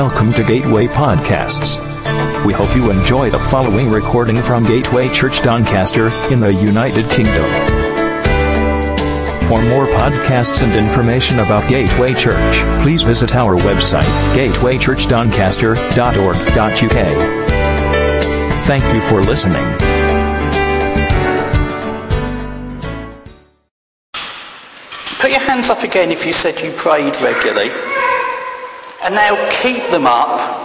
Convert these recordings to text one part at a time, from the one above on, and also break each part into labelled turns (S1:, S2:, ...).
S1: Welcome to Gateway Podcasts. We hope you enjoy the following recording from Gateway Church Doncaster in the United Kingdom. For more podcasts and information about Gateway Church, please visit our website, gatewaychurchdoncaster.org.uk. Thank you for listening.
S2: Put your hands up again if you said you prayed regularly. And now keep them up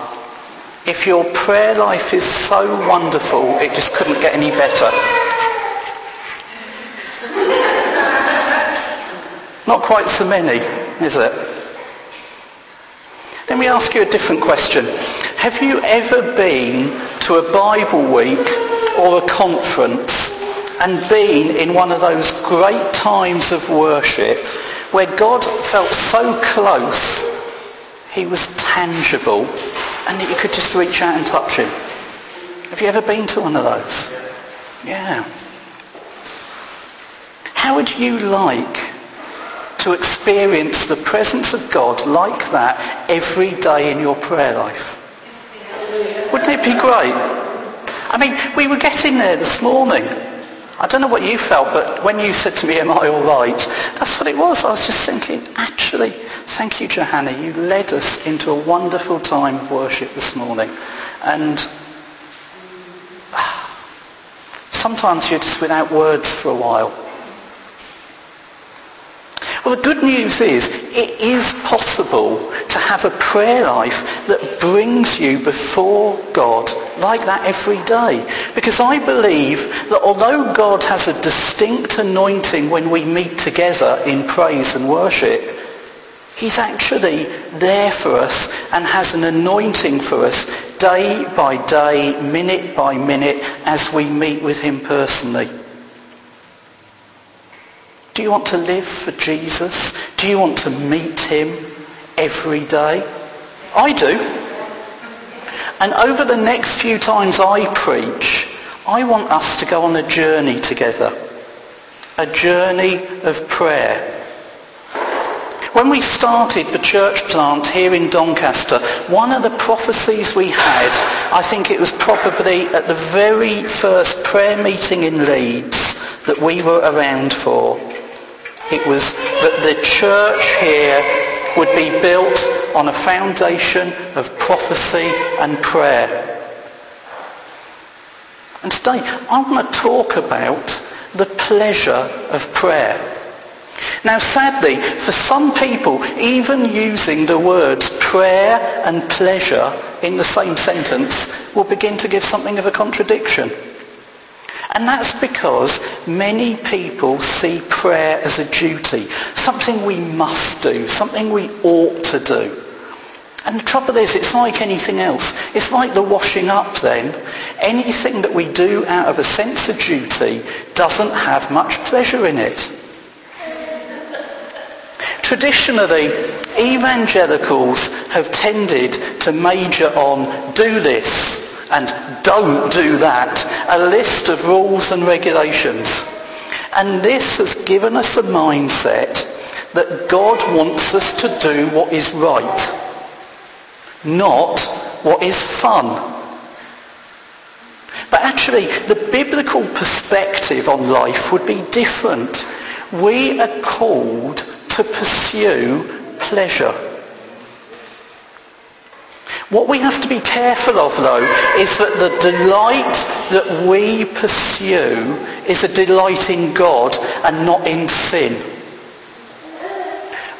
S2: if your prayer life is so wonderful it just couldn't get any better. Not quite so many, is it? Let me ask you a different question. Have you ever been to a Bible week or a conference and been in one of those great times of worship where God felt so close, he was tangible, and that you could just reach out and touch him? Have you ever been to one of those? Yeah. How would you like to experience the presence of God like that every day in your prayer life? Wouldn't it be great? I mean, we were getting there this morning. I don't know what you felt, but when you said to me, am I all right? That's what it was. I was just thinking, actually, thank you, Johanna. You led us into a wonderful time of worship this morning. And sometimes you're just without words for a while. Well, the good news is it is possible to have a prayer life that brings you before God like that every day. Because I believe that although God has a distinct anointing when we meet together in praise and worship, He's actually there for us and has an anointing for us day by day, minute by minute as we meet with him personally. Do you want to live for Jesus? Do you want to meet him every day? I do. And over the next few times I preach, I want us to go on a journey together. A journey of prayer. When we started the church plant here in Doncaster, one of the prophecies we had, I think it was probably at the very first prayer meeting in Leeds that we were around for, it was that the church here would be built on a foundation of prophecy and prayer. And today I want to talk about the pleasure of prayer. Now sadly, for some people, even using the words prayer and pleasure in the same sentence will begin to give something of a contradiction. And that's because many people see prayer as a duty, something we must do, something we ought to do. And the trouble is, it's like anything else. It's like the washing up then. Anything that we do out of a sense of duty doesn't have much pleasure in it. Traditionally, evangelicals have tended to major on do this, and don't do that, a list of rules and regulations. And this has given us a mindset that God wants us to do what is right, not what is fun. But actually, the biblical perspective on life would be different. We are called to pursue pleasure. What we have to be careful of, though, is that the delight that we pursue is a delight in God and not in sin.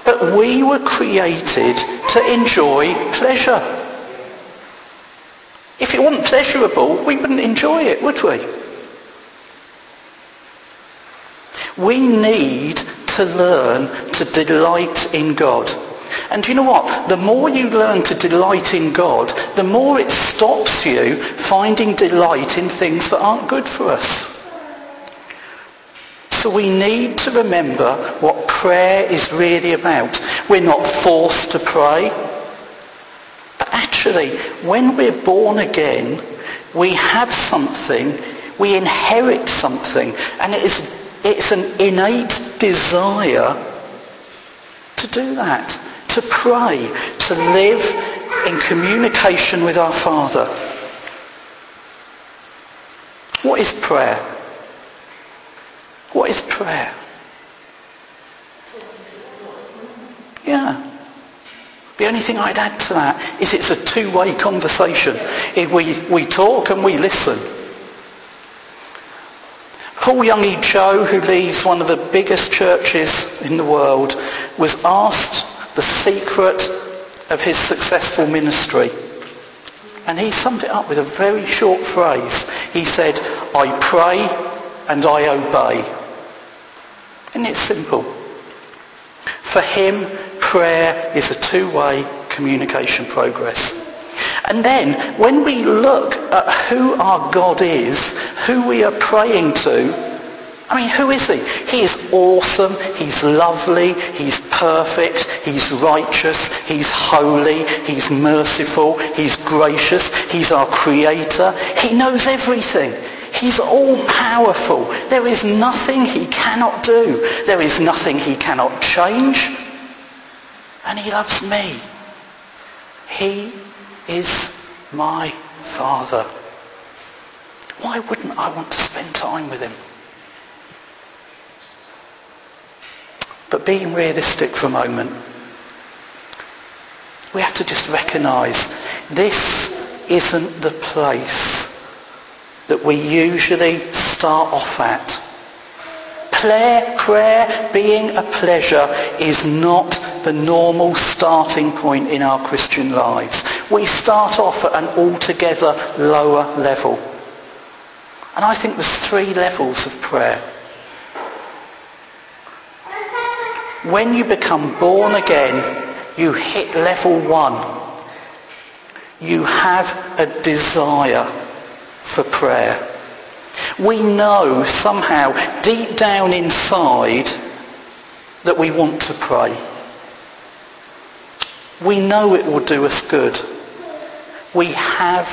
S2: But we were created to enjoy pleasure. If it wasn't pleasurable, we wouldn't enjoy it, would we? We need to learn to delight in God. And you know what? The more you learn to delight in God, the more it stops you finding delight in things that aren't good for us. So we need to remember what prayer is really about. We're not forced to pray. But actually, when we're born again, we have something, we inherit something, and it is, it's an innate desire to do that to pray, to live in communication with our Father. What is prayer? What is prayer? Yeah. The only thing I'd add to that is it's a two-way conversation. We, we talk and we listen. Paul Yonggi Cho, who leads one of the biggest churches in the world, was asked the secret of his successful ministry. And he summed it up with a very short phrase. He said, I pray and I obey. And it's simple. For him, prayer is a two-way communication progress. And then when we look at who our God is, who we are praying to, I mean, who is he? He is awesome. He's lovely. He's perfect. He's righteous. He's holy. He's merciful. He's gracious. He's our creator. He knows everything. He's all powerful. There is nothing he cannot do. There is nothing he cannot change. And he loves me. He is my father. Why wouldn't I want to spend time with him? But being realistic for a moment, we have to just recognize this isn't the place that we usually start off at. Prayer, prayer being a pleasure is not the normal starting point in our Christian lives. We start off at an altogether lower level. And I think there's three levels of prayer. When you become born again, you hit level one. You have a desire for prayer. We know somehow deep down inside that we want to pray. We know it will do us good. We have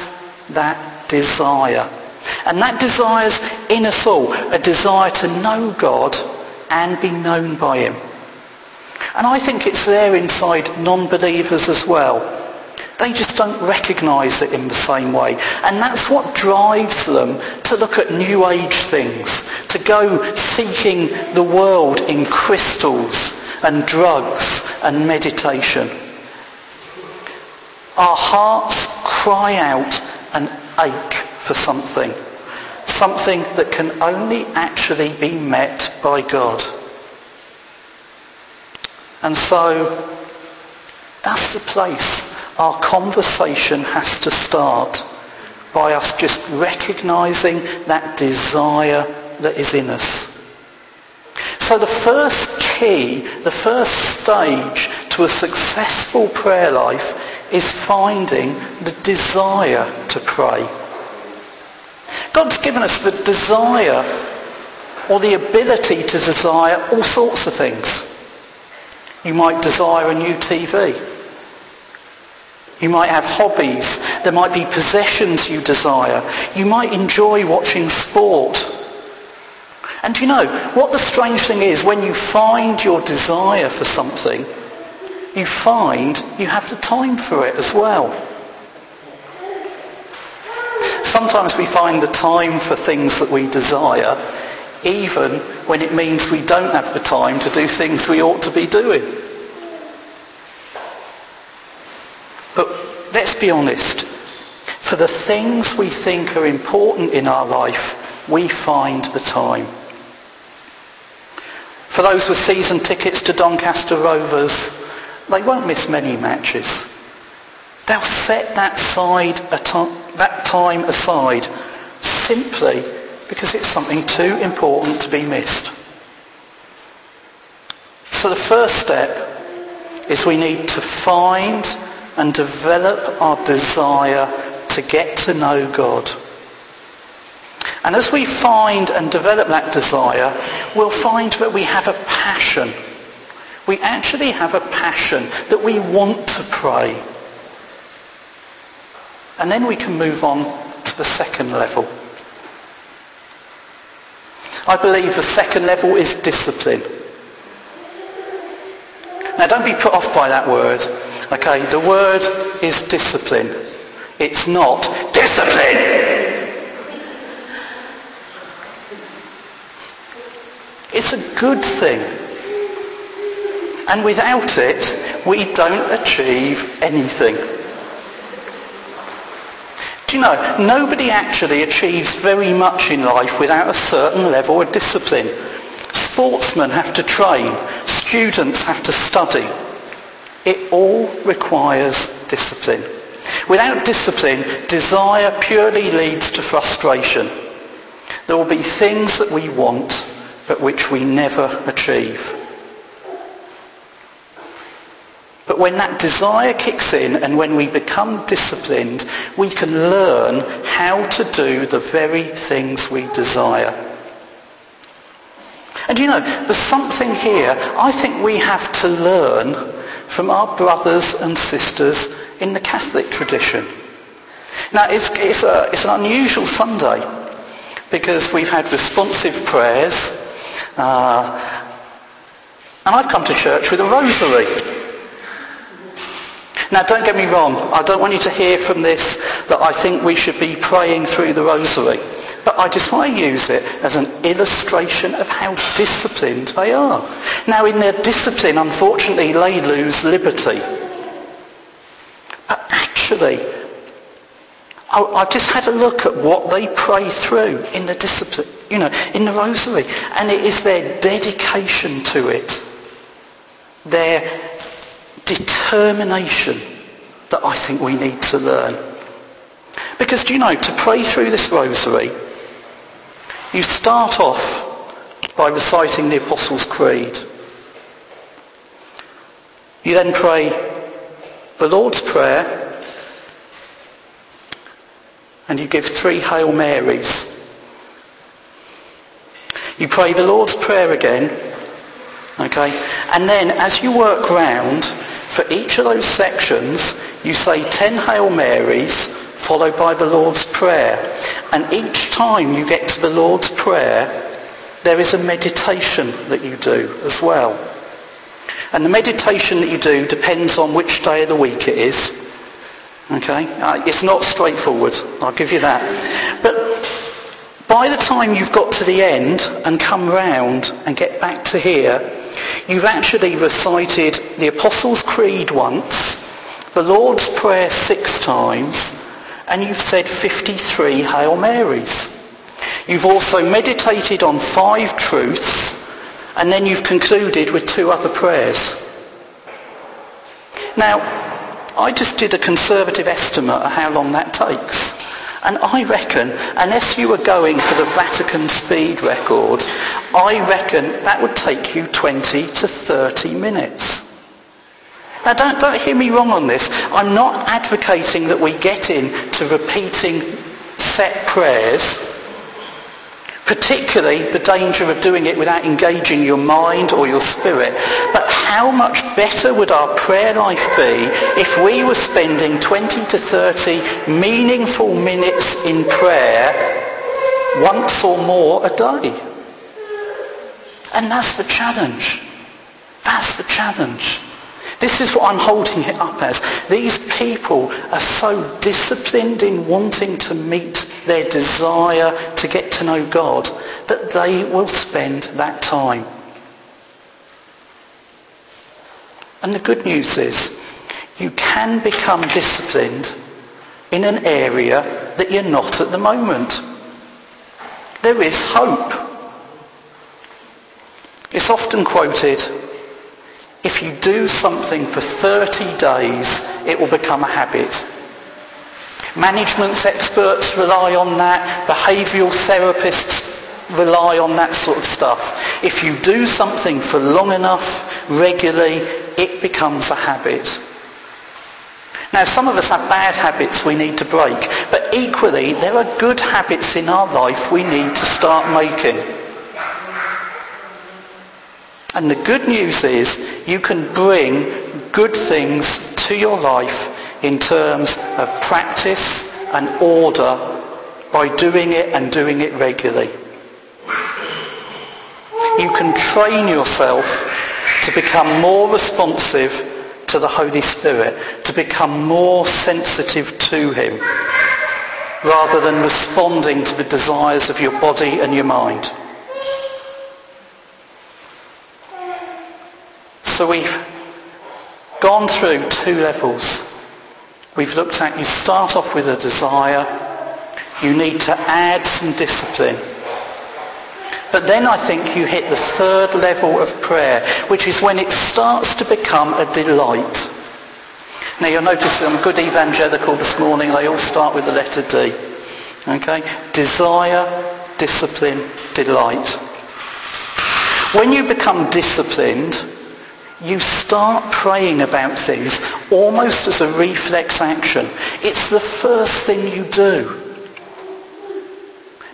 S2: that desire. And that desire's in us all, a desire to know God and be known by him. And I think it's there inside non-believers as well. They just don't recognise it in the same way. And that's what drives them to look at New Age things, to go seeking the world in crystals and drugs and meditation. Our hearts cry out and ache for something, something that can only actually be met by God. And so that's the place our conversation has to start by us just recognizing that desire that is in us. So the first key, the first stage to a successful prayer life is finding the desire to pray. God's given us the desire or the ability to desire all sorts of things. You might desire a new TV. You might have hobbies. There might be possessions you desire. You might enjoy watching sport. And you know, what the strange thing is, when you find your desire for something, you find you have the time for it as well. Sometimes we find the time for things that we desire even when it means we don't have the time to do things we ought to be doing. But let's be honest. For the things we think are important in our life, we find the time. For those with season tickets to Doncaster Rovers, they won't miss many matches. They'll set that, side, that time aside simply because it's something too important to be missed. So the first step is we need to find and develop our desire to get to know God. And as we find and develop that desire, we'll find that we have a passion. We actually have a passion that we want to pray. And then we can move on to the second level. I believe the second level is discipline. Now don't be put off by that word. Okay, the word is discipline. It's not discipline. It's a good thing. And without it, we don't achieve anything. Do you know, nobody actually achieves very much in life without a certain level of discipline. Sportsmen have to train. Students have to study. It all requires discipline. Without discipline, desire purely leads to frustration. There will be things that we want, but which we never achieve. But when that desire kicks in and when we become disciplined, we can learn how to do the very things we desire. And you know, there's something here I think we have to learn from our brothers and sisters in the Catholic tradition. Now, it's, it's, a, it's an unusual Sunday because we've had responsive prayers uh, and I've come to church with a rosary. Now don't get me wrong, I don't want you to hear from this that I think we should be praying through the rosary. But I just want to use it as an illustration of how disciplined they are. Now in their discipline, unfortunately, they lose liberty. But actually, I've just had a look at what they pray through in the discipline, you know, in the rosary. And it is their dedication to it, their determination that I think we need to learn. Because do you know, to pray through this rosary, you start off by reciting the Apostles' Creed. You then pray the Lord's Prayer and you give three Hail Marys. You pray the Lord's Prayer again, okay? And then as you work round, for each of those sections, you say 10 Hail Marys, followed by the Lord's Prayer. And each time you get to the Lord's Prayer, there is a meditation that you do as well. And the meditation that you do depends on which day of the week it is. Okay? Uh, it's not straightforward, I'll give you that. But by the time you've got to the end and come round and get back to here, you've actually recited the Apostles' Creed once, the Lord's Prayer six times, and you've said 53 Hail Marys. You've also meditated on five truths, and then you've concluded with two other prayers. Now, I just did a conservative estimate of how long that takes. And I reckon, unless you were going for the Vatican speed record, I reckon that would take you 20 to 30 minutes. Now don't, don't hear me wrong on this. I'm not advocating that we get into repeating set prayers particularly the danger of doing it without engaging your mind or your spirit. But how much better would our prayer life be if we were spending 20 to 30 meaningful minutes in prayer once or more a day? And that's the challenge. That's the challenge. This is what I'm holding it up as. These people are so disciplined in wanting to meet their desire to get to know God that they will spend that time. And the good news is you can become disciplined in an area that you're not at the moment. There is hope. It's often quoted if you do something for 30 days, it will become a habit. Management experts rely on that. Behavioural therapists rely on that sort of stuff. If you do something for long enough, regularly, it becomes a habit. Now, some of us have bad habits we need to break, but equally, there are good habits in our life we need to start making. And the good news is you can bring good things to your life in terms of practice and order by doing it and doing it regularly. You can train yourself to become more responsive to the Holy Spirit to become more sensitive to him rather than responding to the desires of your body and your mind. So we've gone through two levels. We've looked at you start off with a desire, you need to add some discipline. But then I think you hit the third level of prayer, which is when it starts to become a delight. Now you'll notice I'm good evangelical this morning, they all start with the letter D. Okay? Desire, discipline, delight. When you become disciplined, you start praying about things almost as a reflex action. It's the first thing you do.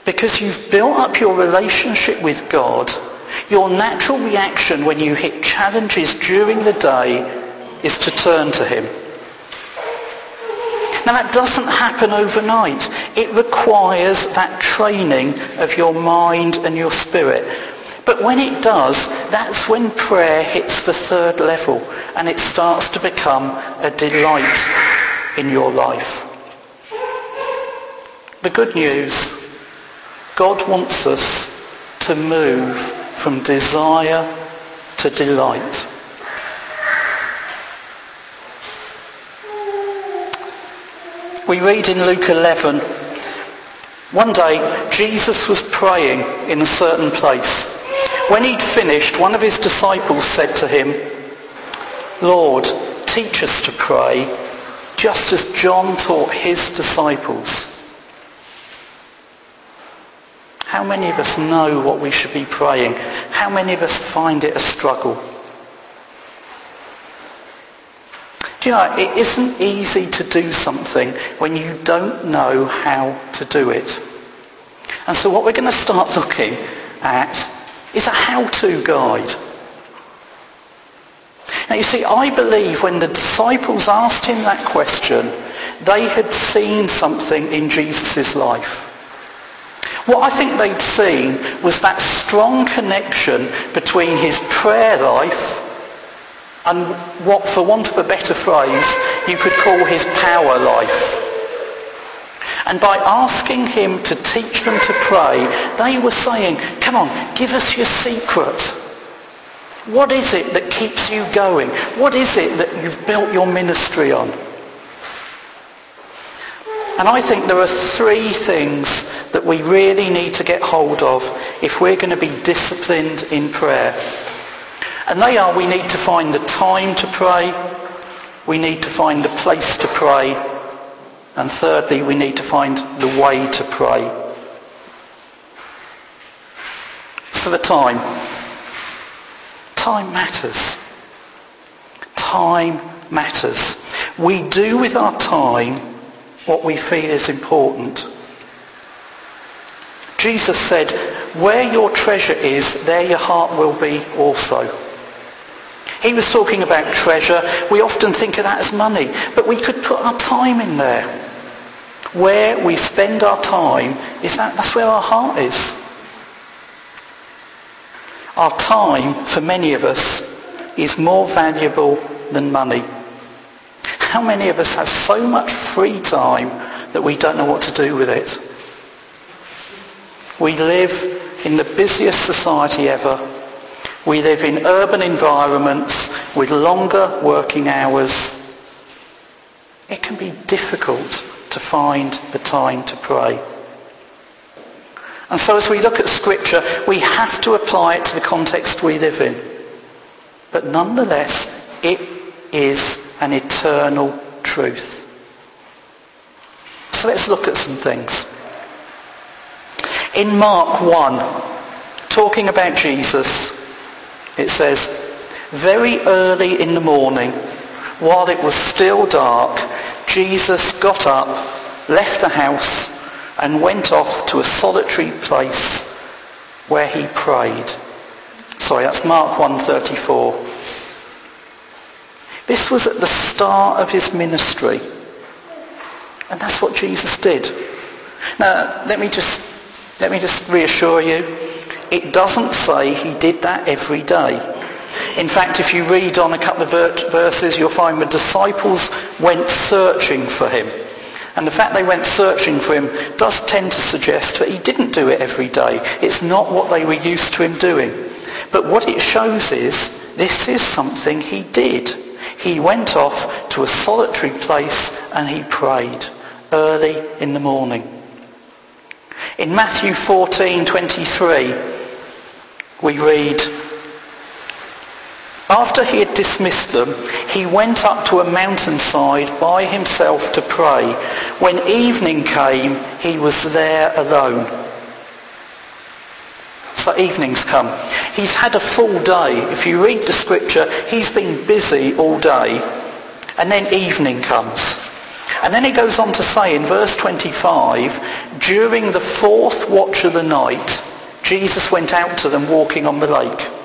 S2: Because you've built up your relationship with God, your natural reaction when you hit challenges during the day is to turn to him. Now that doesn't happen overnight. It requires that training of your mind and your spirit. But when it does, that's when prayer hits the third level and it starts to become a delight in your life. The good news, God wants us to move from desire to delight. We read in Luke 11, one day Jesus was praying in a certain place. When he'd finished, one of his disciples said to him, Lord, teach us to pray, just as John taught his disciples. How many of us know what we should be praying? How many of us find it a struggle? Do you know, it isn't easy to do something when you don't know how to do it. And so what we're going to start looking at is a how-to guide. Now you see, I believe when the disciples asked him that question, they had seen something in Jesus' life. What I think they'd seen was that strong connection between his prayer life and what, for want of a better phrase, you could call his power life. And by asking him to teach them to pray, they were saying, come on, give us your secret. What is it that keeps you going? What is it that you've built your ministry on? And I think there are three things that we really need to get hold of if we're going to be disciplined in prayer. And they are we need to find the time to pray, we need to find the place to pray, and thirdly, we need to find the way to pray. So the time. Time matters. Time matters. We do with our time what we feel is important. Jesus said, where your treasure is, there your heart will be also. He was talking about treasure. We often think of that as money, but we could put our time in there. Where we spend our time, is that, that's where our heart is. Our time, for many of us, is more valuable than money. How many of us have so much free time that we don't know what to do with it? We live in the busiest society ever. We live in urban environments with longer working hours. It can be difficult to find the time to pray. And so as we look at Scripture, we have to apply it to the context we live in. But nonetheless, it is an eternal truth. So let's look at some things. In Mark 1, talking about Jesus, it says, very early in the morning, while it was still dark, Jesus got up, left the house, and went off to a solitary place where he prayed. Sorry, that's Mark 134. This was at the start of his ministry. And that's what Jesus did. Now, let me just, let me just reassure you. It doesn't say he did that every day. In fact, if you read on a couple of verses, you'll find the disciples went searching for him. And the fact they went searching for him does tend to suggest that he didn't do it every day. It's not what they were used to him doing. But what it shows is this is something he did. He went off to a solitary place and he prayed early in the morning. In Matthew 14:23, we read, after he had dismissed them, he went up to a mountainside by himself to pray. When evening came, he was there alone. So evening's come. He's had a full day. If you read the scripture, he's been busy all day. And then evening comes. And then he goes on to say in verse 25, during the fourth watch of the night, Jesus went out to them walking on the lake.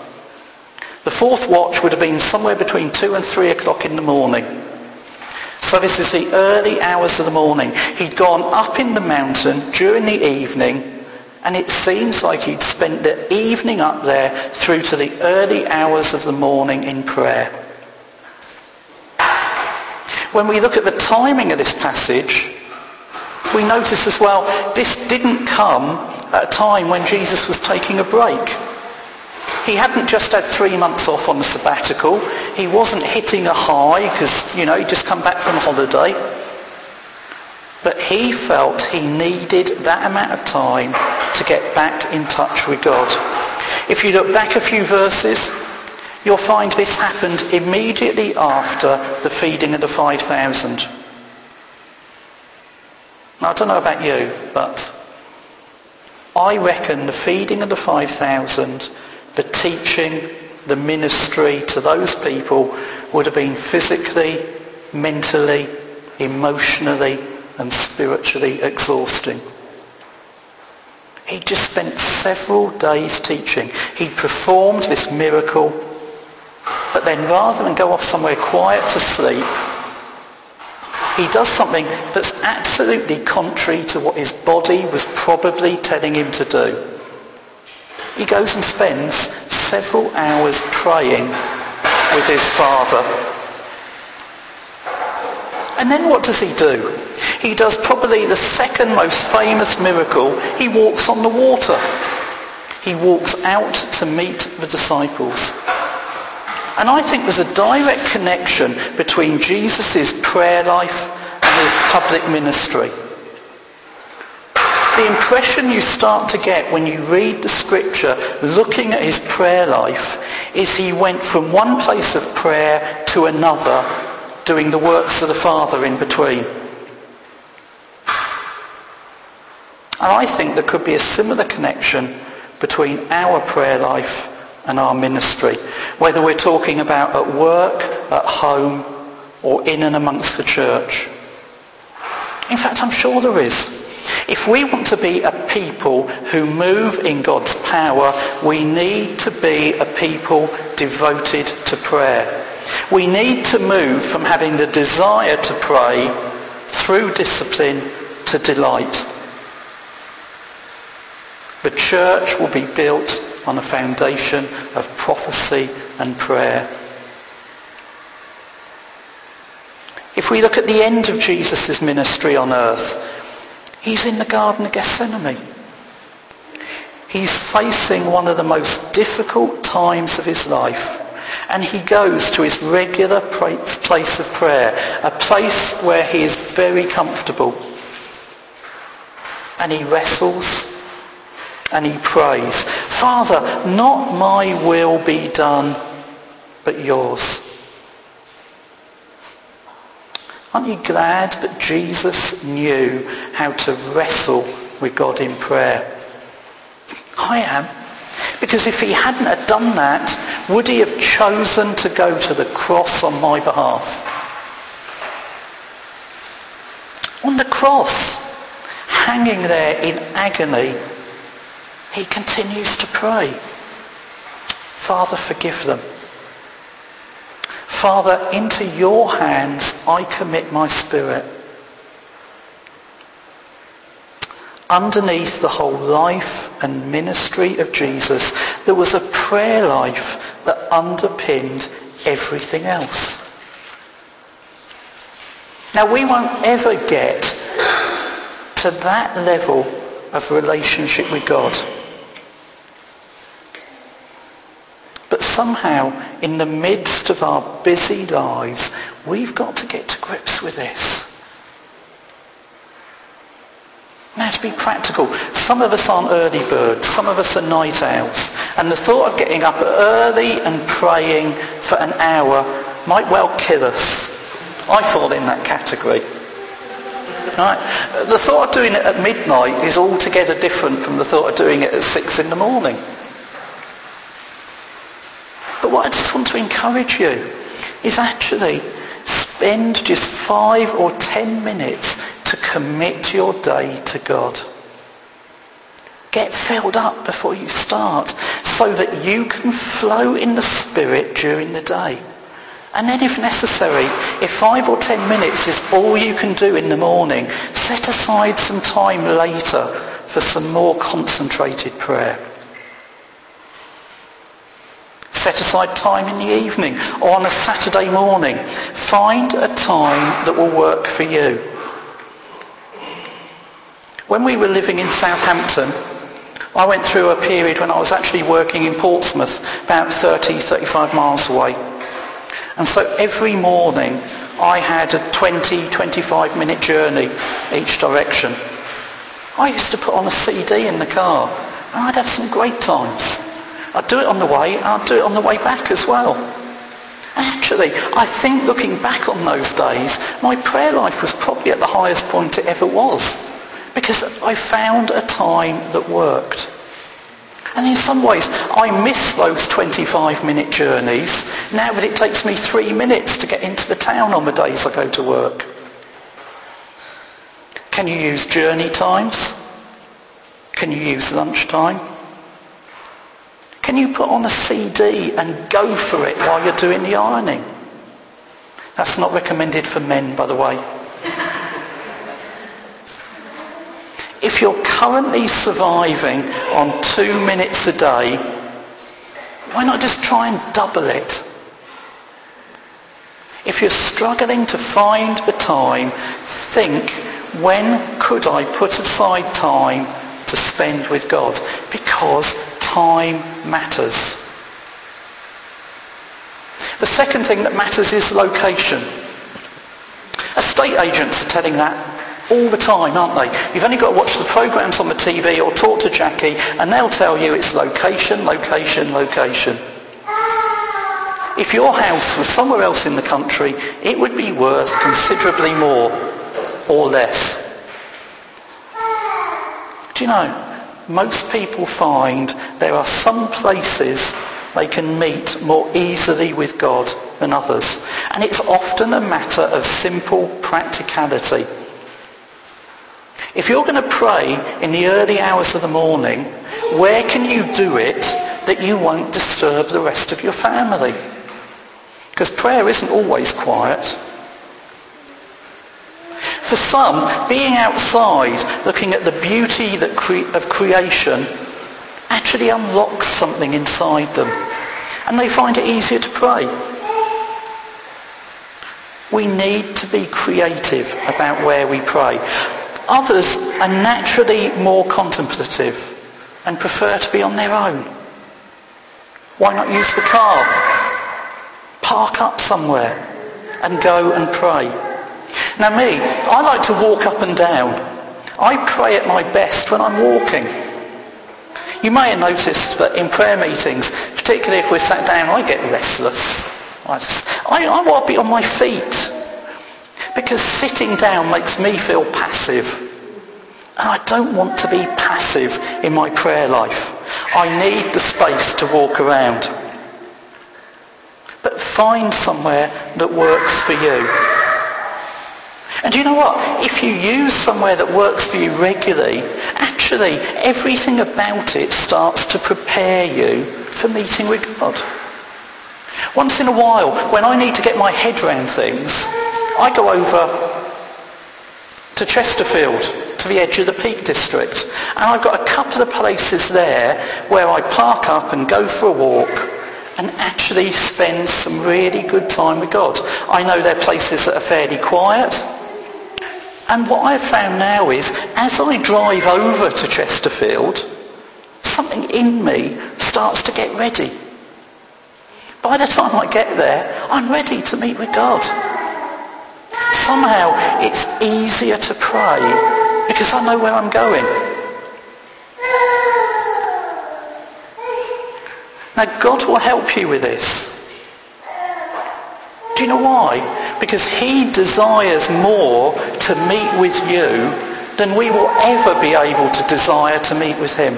S2: The fourth watch would have been somewhere between 2 and 3 o'clock in the morning. So this is the early hours of the morning. He'd gone up in the mountain during the evening and it seems like he'd spent the evening up there through to the early hours of the morning in prayer. When we look at the timing of this passage, we notice as well this didn't come at a time when Jesus was taking a break. He hadn't just had three months off on the sabbatical. He wasn't hitting a high because, you know, he'd just come back from holiday. But he felt he needed that amount of time to get back in touch with God. If you look back a few verses, you'll find this happened immediately after the feeding of the 5,000. Now, I don't know about you, but I reckon the feeding of the 5,000 the teaching, the ministry to those people would have been physically, mentally, emotionally and spiritually exhausting. He just spent several days teaching. He performed this miracle, but then rather than go off somewhere quiet to sleep, he does something that's absolutely contrary to what his body was probably telling him to do. He goes and spends several hours praying with his father. And then what does he do? He does probably the second most famous miracle. He walks on the water. He walks out to meet the disciples. And I think there's a direct connection between Jesus' prayer life and his public ministry. The impression you start to get when you read the scripture looking at his prayer life is he went from one place of prayer to another doing the works of the Father in between. And I think there could be a similar connection between our prayer life and our ministry, whether we're talking about at work, at home, or in and amongst the church. In fact, I'm sure there is. If we want to be a people who move in God's power, we need to be a people devoted to prayer. We need to move from having the desire to pray through discipline to delight. The church will be built on a foundation of prophecy and prayer. If we look at the end of Jesus' ministry on earth, He's in the Garden of Gethsemane. He's facing one of the most difficult times of his life. And he goes to his regular place of prayer, a place where he is very comfortable. And he wrestles and he prays, Father, not my will be done, but yours. Aren't you glad that Jesus knew how to wrestle with God in prayer? I am. Because if he hadn't have done that, would he have chosen to go to the cross on my behalf? On the cross, hanging there in agony, he continues to pray. Father, forgive them. Father, into your hands I commit my spirit. Underneath the whole life and ministry of Jesus, there was a prayer life that underpinned everything else. Now we won't ever get to that level of relationship with God. But somehow, in the midst of our busy lives, we've got to get to grips with this. Now to be practical, some of us aren't early birds, some of us are night owls. And the thought of getting up early and praying for an hour might well kill us. I fall in that category. Right? The thought of doing it at midnight is altogether different from the thought of doing it at six in the morning. But what I just want to encourage you is actually spend just five or ten minutes to commit your day to God. Get filled up before you start so that you can flow in the Spirit during the day. And then if necessary, if five or ten minutes is all you can do in the morning, set aside some time later for some more concentrated prayer. Set aside time in the evening or on a Saturday morning. Find a time that will work for you. When we were living in Southampton, I went through a period when I was actually working in Portsmouth, about 30, 35 miles away. And so every morning I had a 20, 25 minute journey each direction. I used to put on a CD in the car and I'd have some great times. I'd do it on the way and I'd do it on the way back as well. Actually, I think looking back on those days, my prayer life was probably at the highest point it ever was because I found a time that worked. And in some ways, I miss those 25 minute journeys now that it takes me three minutes to get into the town on the days I go to work. Can you use journey times? Can you use lunchtime? Can you put on a CD and go for it while you're doing the ironing? That's not recommended for men, by the way. If you're currently surviving on two minutes a day, why not just try and double it? If you're struggling to find the time, think, when could I put aside time to spend with God? Because time matters. The second thing that matters is location. Estate agents are telling that all the time, aren't they? You've only got to watch the programs on the TV or talk to Jackie and they'll tell you it's location, location, location. If your house was somewhere else in the country, it would be worth considerably more or less. Do you know, most people find there are some places they can meet more easily with God than others. And it's often a matter of simple practicality. If you're going to pray in the early hours of the morning, where can you do it that you won't disturb the rest of your family? Because prayer isn't always quiet. For some, being outside, looking at the beauty cre- of creation, actually unlocks something inside them. And they find it easier to pray. We need to be creative about where we pray. Others are naturally more contemplative and prefer to be on their own. Why not use the car? Park up somewhere and go and pray. Now me, I like to walk up and down. I pray at my best when I'm walking. You may have noticed that in prayer meetings, particularly if we're sat down, I get restless. I, just, I, I want to be on my feet because sitting down makes me feel passive. And I don't want to be passive in my prayer life. I need the space to walk around. But find somewhere that works for you. And you know what? If you use somewhere that works for you regularly, actually everything about it starts to prepare you for meeting with God. Once in a while, when I need to get my head around things, I go over to Chesterfield, to the edge of the Peak District. And I've got a couple of places there where I park up and go for a walk and actually spend some really good time with God. I know there are places that are fairly quiet. And what I've found now is, as I drive over to Chesterfield, something in me starts to get ready. By the time I get there, I'm ready to meet with God. Somehow it's easier to pray because I know where I'm going. Now God will help you with this. Do you know why? Because he desires more to meet with you than we will ever be able to desire to meet with him.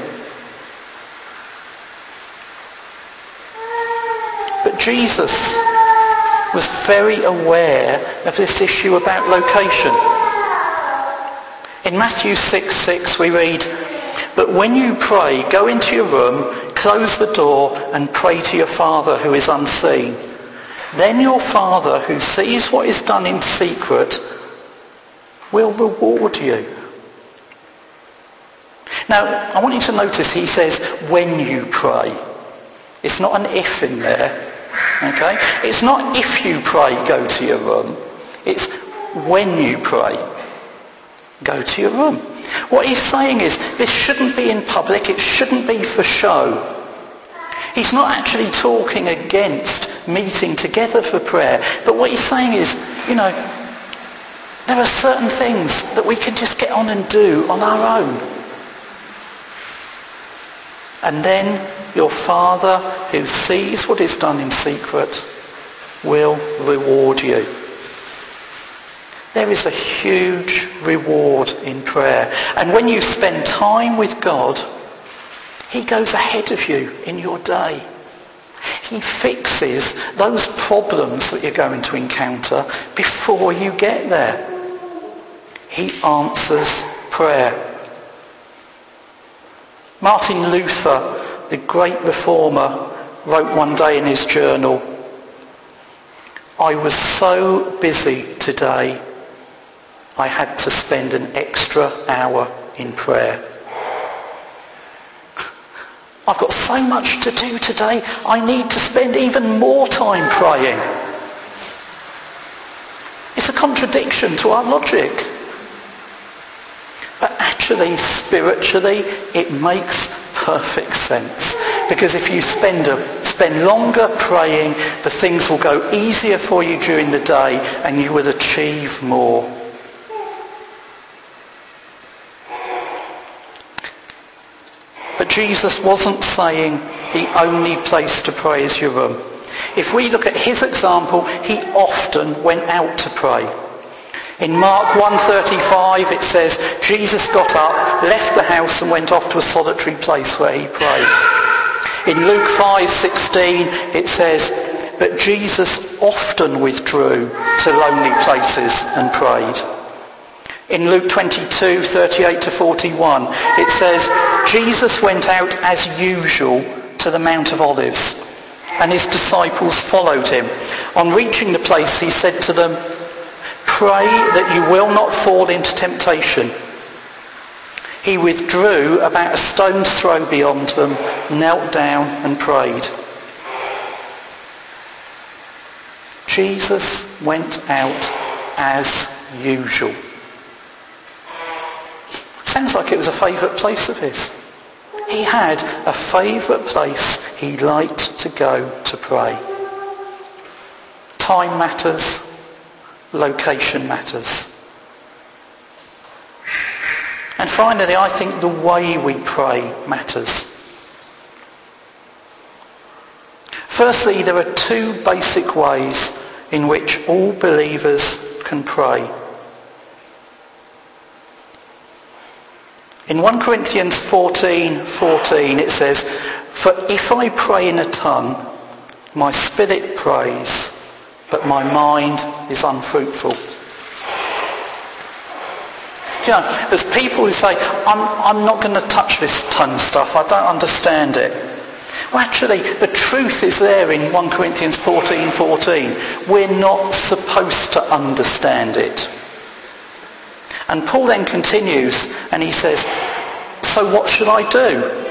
S2: But Jesus was very aware of this issue about location. In Matthew 6, 6 we read, But when you pray, go into your room, close the door and pray to your Father who is unseen. Then your Father who sees what is done in secret will reward you. Now, I want you to notice he says, when you pray. It's not an if in there. Okay? It's not if you pray, go to your room. It's when you pray, go to your room. What he's saying is this shouldn't be in public. It shouldn't be for show. He's not actually talking against meeting together for prayer. But what he's saying is, you know, there are certain things that we can just get on and do on our own. And then your Father who sees what is done in secret will reward you. There is a huge reward in prayer. And when you spend time with God, he goes ahead of you in your day. He fixes those problems that you're going to encounter before you get there. He answers prayer. Martin Luther, the great reformer, wrote one day in his journal, I was so busy today, I had to spend an extra hour in prayer. I've got so much to do today, I need to spend even more time praying. It's a contradiction to our logic. But actually, spiritually, it makes perfect sense. Because if you spend, a, spend longer praying, the things will go easier for you during the day and you will achieve more. But Jesus wasn't saying the only place to pray is your room. If we look at his example, he often went out to pray. In Mark 1.35 it says, Jesus got up, left the house and went off to a solitary place where he prayed. In Luke 5.16 it says, but Jesus often withdrew to lonely places and prayed. In Luke 22, 38 to 41, it says, Jesus went out as usual to the Mount of Olives, and his disciples followed him. On reaching the place, he said to them, pray that you will not fall into temptation. He withdrew about a stone's throw beyond them, knelt down and prayed. Jesus went out as usual. Sounds like it was a favourite place of his. He had a favourite place he liked to go to pray. Time matters. Location matters. And finally, I think the way we pray matters. Firstly, there are two basic ways in which all believers can pray. In 1 Corinthians 14, 14 it says, For if I pray in a tongue, my spirit prays, but my mind is unfruitful. Do You know, there's people who say, I'm, I'm not going to touch this tongue stuff, I don't understand it. Well, actually, the truth is there in 1 Corinthians 14, 14. We're not supposed to understand it. And Paul then continues and he says, so what should I do?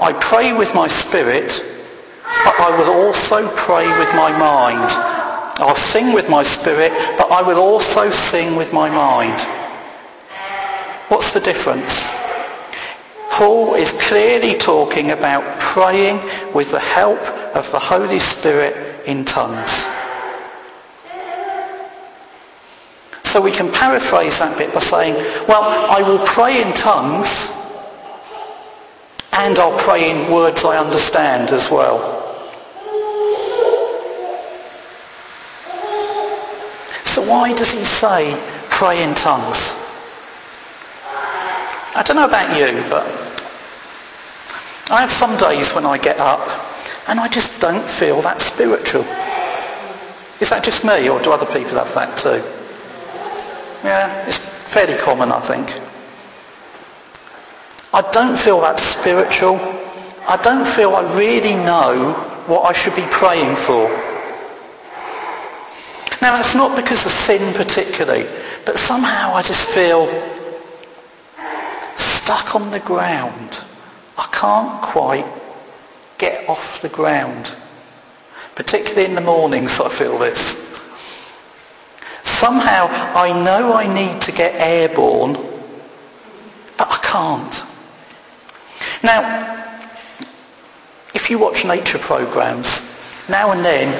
S2: I pray with my spirit, but I will also pray with my mind. I'll sing with my spirit, but I will also sing with my mind. What's the difference? Paul is clearly talking about praying with the help of the Holy Spirit in tongues. So we can paraphrase that bit by saying, well, I will pray in tongues and I'll pray in words I understand as well. So why does he say pray in tongues? I don't know about you, but I have some days when I get up and I just don't feel that spiritual. Is that just me or do other people have that too? Yeah, it's fairly common, I think. I don't feel that spiritual. I don't feel I really know what I should be praying for. Now, that's not because of sin particularly, but somehow I just feel stuck on the ground. I can't quite get off the ground. Particularly in the mornings I feel this. Somehow I know I need to get airborne, but I can't. Now, if you watch nature programs, now and then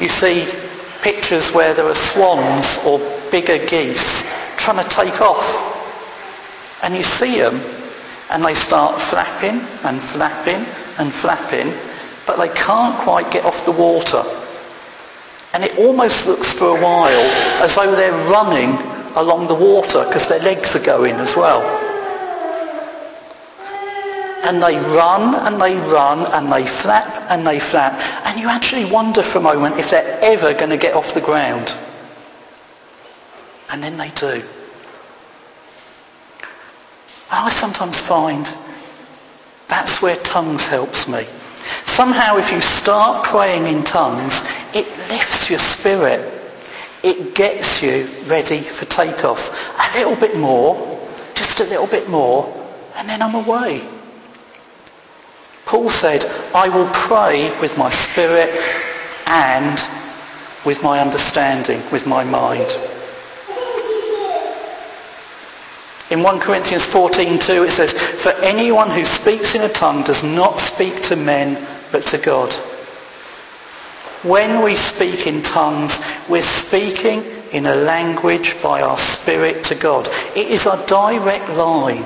S2: you see pictures where there are swans or bigger geese trying to take off. And you see them and they start flapping and flapping and flapping, but they can't quite get off the water. And it almost looks for a while as though they're running along the water because their legs are going as well. And they run and they run and they flap and they flap. And you actually wonder for a moment if they're ever going to get off the ground. And then they do. I sometimes find that's where tongues helps me. Somehow if you start praying in tongues, it lifts your spirit. It gets you ready for takeoff. A little bit more, just a little bit more, and then I'm away. Paul said, I will pray with my spirit and with my understanding, with my mind. In 1 Corinthians 14:2 it says, For anyone who speaks in a tongue does not speak to men, but to God. When we speak in tongues, we're speaking in a language by our spirit to God. It is a direct line.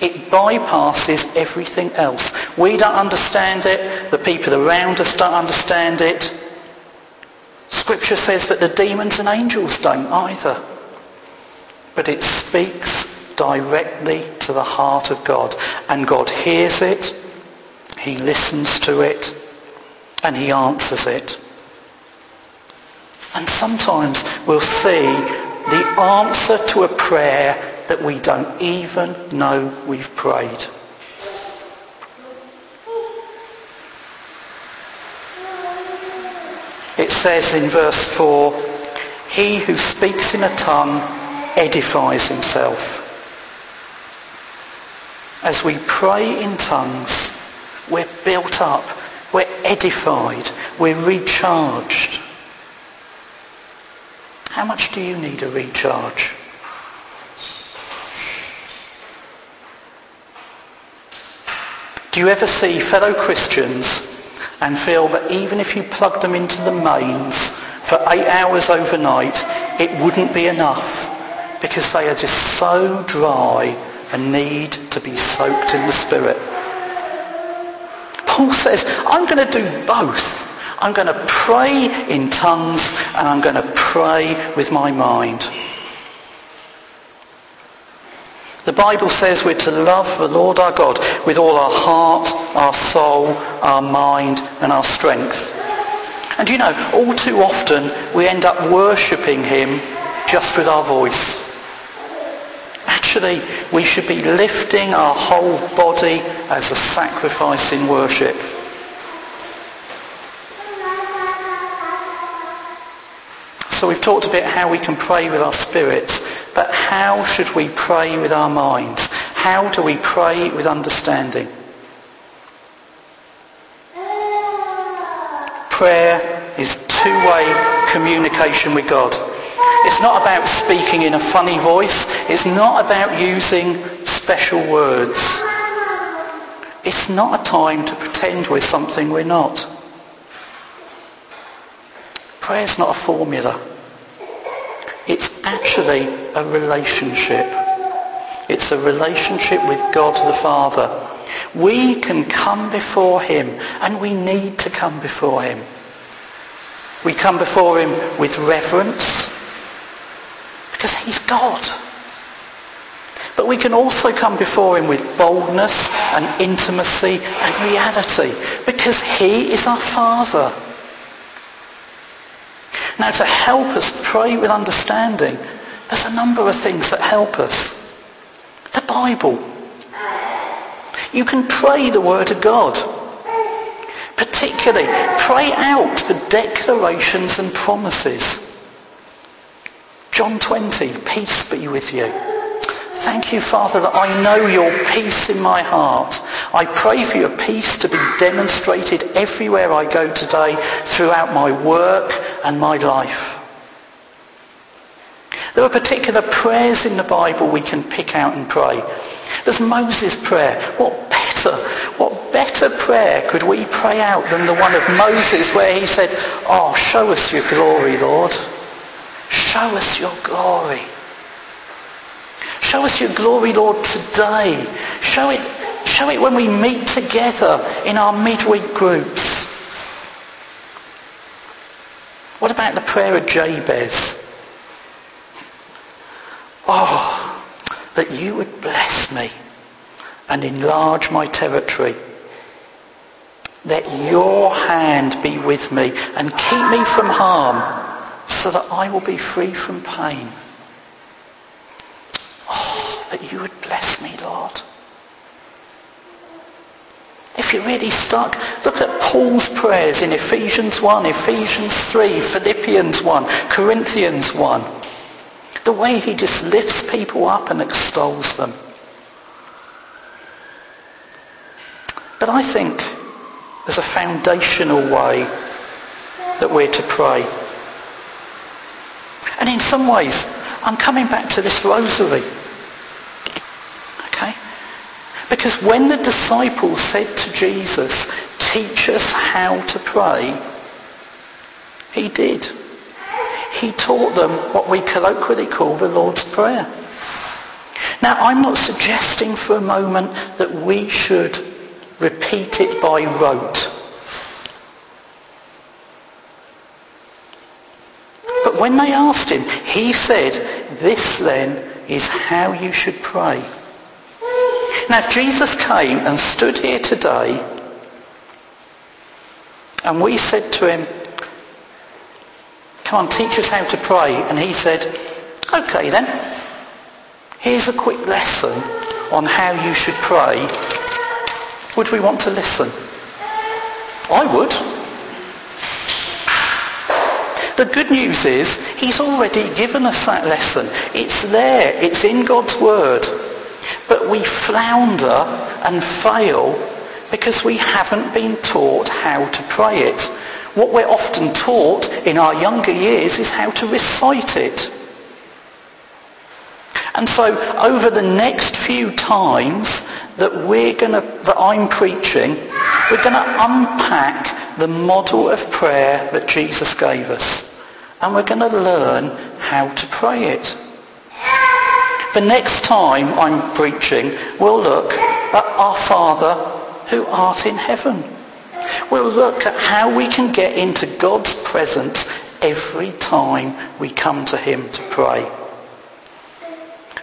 S2: It bypasses everything else. We don't understand it. The people around us don't understand it. Scripture says that the demons and angels don't either. But it speaks directly to the heart of God. And God hears it, he listens to it, and he answers it. And sometimes we'll see the answer to a prayer that we don't even know we've prayed. It says in verse 4, he who speaks in a tongue edifies himself. As we pray in tongues, we're built up, we're edified, we're recharged. How much do you need a recharge? Do you ever see fellow Christians and feel that even if you plugged them into the mains for eight hours overnight, it wouldn't be enough because they are just so dry and need to be soaked in the Spirit? Paul says, I'm going to do both. I'm going to pray in tongues and I'm going to pray with my mind. The Bible says we're to love the Lord our God with all our heart, our soul, our mind and our strength. And you know, all too often we end up worshipping him just with our voice. Actually, we should be lifting our whole body as a sacrifice in worship. So we've talked a bit how we can pray with our spirits, but how should we pray with our minds? How do we pray with understanding? prayer is two-way communication with God. It's not about speaking in a funny voice. It's not about using special words. It's not a time to pretend we're something we're not. Prayer's not a formula. It's actually a relationship. It's a relationship with God the Father. We can come before him and we need to come before him. We come before him with reverence because he's God. But we can also come before him with boldness and intimacy and reality because he is our Father. Now to help us pray with understanding, there's a number of things that help us. The Bible. You can pray the Word of God. Particularly, pray out the declarations and promises. John 20, peace be with you. Thank you, Father, that I know your peace in my heart. I pray for your peace to be demonstrated everywhere I go today throughout my work and my life. There are particular prayers in the Bible we can pick out and pray. There's Moses' prayer. What better, what better prayer could we pray out than the one of Moses where he said, Oh, show us your glory, Lord. Show us your glory. Show us your glory, Lord, today. Show it, show it when we meet together in our midweek groups. What about the prayer of Jabez? Oh, that you would bless me and enlarge my territory. Let your hand be with me and keep me from harm so that I will be free from pain that you would bless me, Lord. If you're really stuck, look at Paul's prayers in Ephesians 1, Ephesians 3, Philippians 1, Corinthians 1. The way he just lifts people up and extols them. But I think there's a foundational way that we're to pray. And in some ways, I'm coming back to this rosary. Because when the disciples said to Jesus, teach us how to pray, he did. He taught them what we colloquially call the Lord's Prayer. Now, I'm not suggesting for a moment that we should repeat it by rote. But when they asked him, he said, this then is how you should pray. Now, if Jesus came and stood here today and we said to him, come on, teach us how to pray, and he said, okay then, here's a quick lesson on how you should pray, would we want to listen? I would. The good news is he's already given us that lesson. It's there. It's in God's word. But we flounder and fail because we haven't been taught how to pray it. What we're often taught in our younger years is how to recite it. And so over the next few times that we're going to, that I'm preaching, we're going to unpack the model of prayer that Jesus gave us. And we're going to learn how to pray it. The next time I'm preaching, we'll look at our Father who art in heaven. We'll look at how we can get into God's presence every time we come to him to pray.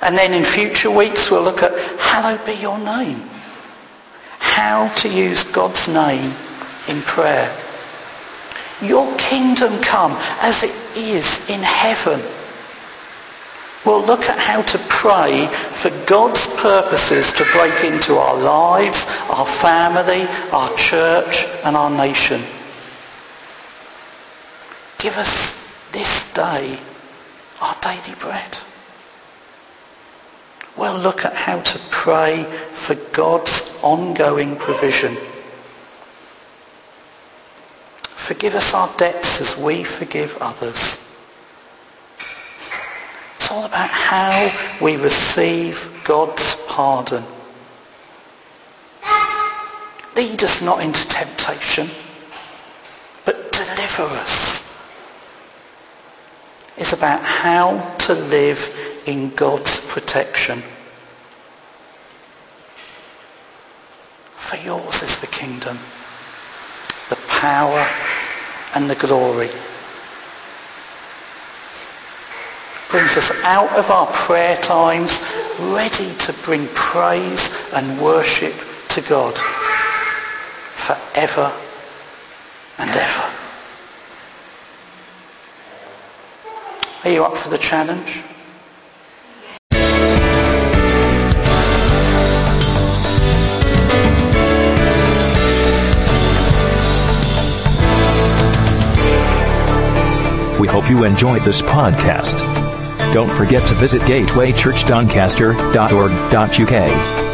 S2: And then in future weeks we'll look at hallowed be your name. How to use God's name in prayer. Your kingdom come as it is in heaven. We'll look at how to pray for God's purposes to break into our lives, our family, our church and our nation. Give us this day our daily bread. We'll look at how to pray for God's ongoing provision. Forgive us our debts as we forgive others. It's all about how we receive God's pardon. Lead us not into temptation, but deliver us. It's about how to live in God's protection. For yours is the kingdom, the power and the glory. Brings us out of our prayer times ready to bring praise and worship to God forever and ever. Are you up for the challenge?
S1: We hope you enjoyed this podcast. Don't forget to visit gatewaychurchdoncaster.org.uk